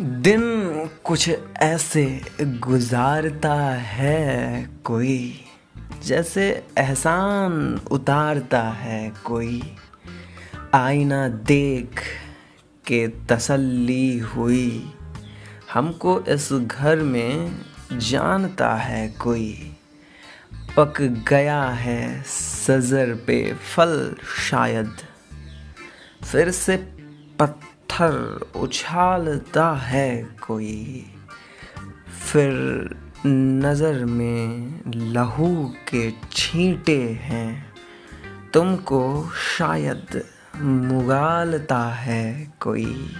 दिन कुछ ऐसे गुजारता है कोई, जैसे एहसान उतारता है कोई। आईना देख के तसल्ली हुई, हमको इस घर में जानता है कोई। पक गया है सजर पे फल शायद, फिर से पत्थर पत्थर उछालता है कोई। फिर नज़र में लहू के छींटे हैं। तुमको शायद मुगालता है कोई।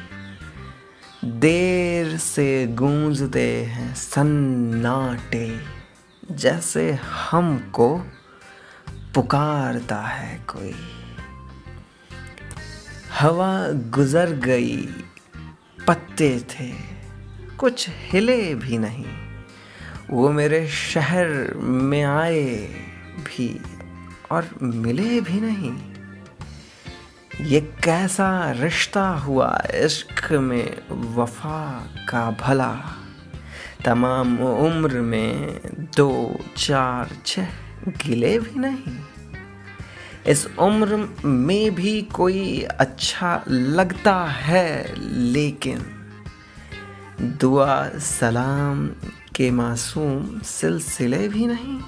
देर से गूंजते हैं सन्नाटे, जैसे हमको पुकारता है कोई। हवा गुजर गई, पत्ते थे, कुछ हिले भी नहीं। वो मेरे शहर में आए भी और मिले भी नहीं। ये कैसा रिश्ता हुआ इश्क में वफा का भला। तमाम उम्र में दो चार छः गिले भी नहीं। इस उम्र में भी कोई अच्छा लगता है, लेकिन दुआ सलाम के मासूम सिलसिले भी नहीं।